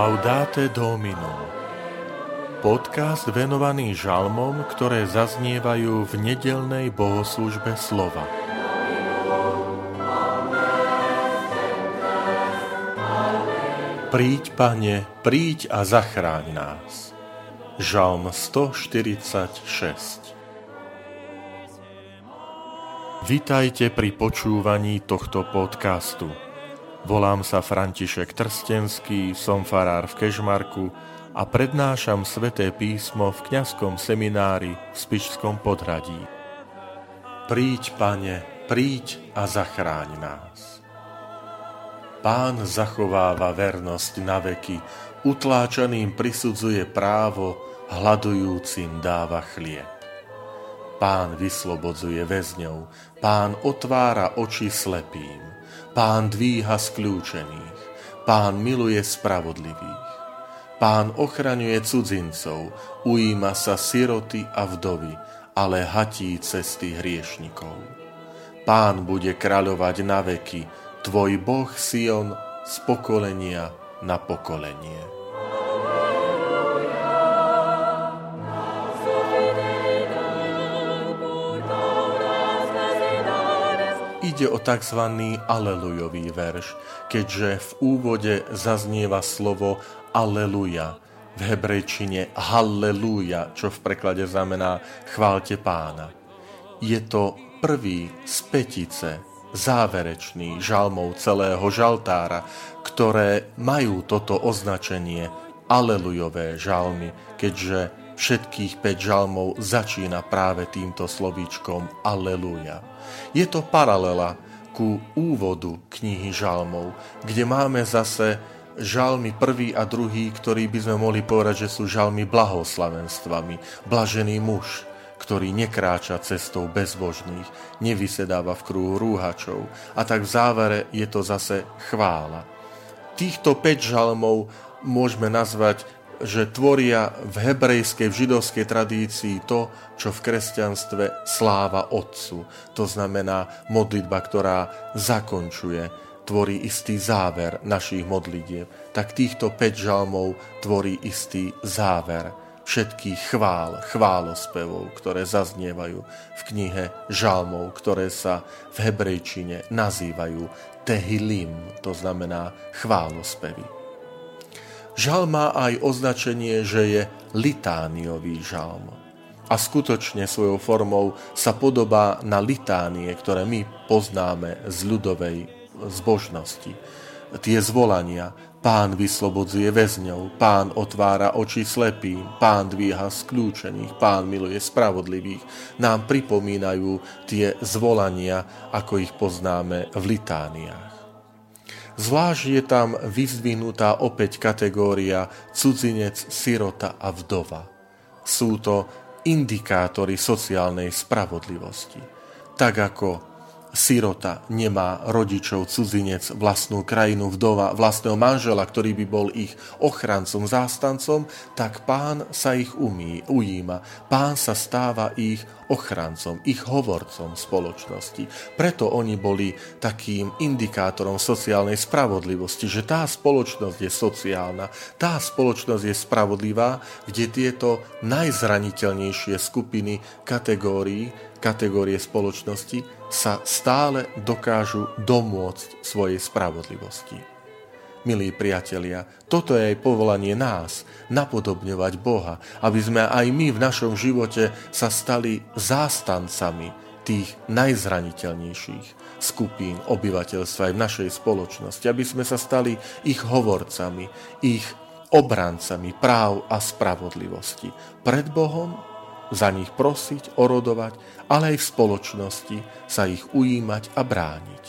Laudate Domino Podcast venovaný žalmom, ktoré zaznievajú v nedelnej bohoslužbe slova. Príď, Pane, príď a zachráň nás. Žalm 146 Vitajte pri počúvaní tohto podcastu. Volám sa František Trstenský, som farár v Kežmarku a prednášam sveté písmo v kňazskom seminári v Spišskom podhradí. Príď, pane, príď a zachráň nás. Pán zachováva vernosť na veky, utláčaným prisudzuje právo, hľadujúcim dáva chlieb. Pán vyslobodzuje väzňov, pán otvára oči slepým. Pán dvíha skľúčených, pán miluje spravodlivých. Pán ochraňuje cudzincov, ujíma sa siroty a vdovy, ale hatí cesty hriešnikov. Pán bude kráľovať na veky, tvoj Boh Sion z pokolenia na pokolenie. Ide o tzv. alelujový verš, keďže v úvode zaznieva slovo aleluja, v hebrejčine halleluja, čo v preklade znamená chválte pána. Je to prvý z petice, záverečný žalmov celého žaltára, ktoré majú toto označenie alelujové žalmy, keďže Všetkých 5 žalmov začína práve týmto slovíčkom Aleluja. Je to paralela ku úvodu knihy žalmov, kde máme zase žalmy prvý a druhý, ktorí by sme mohli povedať, že sú žalmy blahoslavenstvami. Blažený muž, ktorý nekráča cestou bezbožných, nevysedáva v kruhu rúhačov. A tak v závere je to zase chvála. Týchto 5 žalmov môžeme nazvať že tvoria v hebrejskej, v židovskej tradícii to, čo v kresťanstve sláva Otcu. To znamená modlitba, ktorá zakončuje, tvorí istý záver našich modlitieb. Tak týchto 5 žalmov tvorí istý záver všetkých chvál, chválospevov, ktoré zaznievajú v knihe žalmov, ktoré sa v hebrejčine nazývajú tehilim, to znamená chválospevy. Žalm má aj označenie, že je litániový žalm. A skutočne svojou formou sa podobá na litánie, ktoré my poznáme z ľudovej zbožnosti. Tie zvolania, Pán vyslobodzuje väzňov, pán otvára oči slepým, pán dvíha skľúčených, pán miluje spravodlivých, nám pripomínajú tie zvolania, ako ich poznáme v litániách. Zvlášť je tam vyzdvihnutá opäť kategória cudzinec, sirota a vdova. Sú to indikátory sociálnej spravodlivosti. Tak ako sirota nemá rodičov, cudzinec, vlastnú krajinu, vdova, vlastného manžela, ktorý by bol ich ochrancom, zástancom, tak pán sa ich umí, ujíma. Pán sa stáva ich ochrancom, ich hovorcom spoločnosti. Preto oni boli takým indikátorom sociálnej spravodlivosti, že tá spoločnosť je sociálna, tá spoločnosť je spravodlivá, kde tieto najzraniteľnejšie skupiny kategórií, kategórie spoločnosti sa stále dokážu domôcť svojej spravodlivosti. Milí priatelia, toto je aj povolanie nás, napodobňovať Boha, aby sme aj my v našom živote sa stali zástancami tých najzraniteľnejších skupín obyvateľstva aj v našej spoločnosti, aby sme sa stali ich hovorcami, ich obrancami práv a spravodlivosti. Pred Bohom za nich prosiť, orodovať, ale aj v spoločnosti sa ich ujímať a brániť.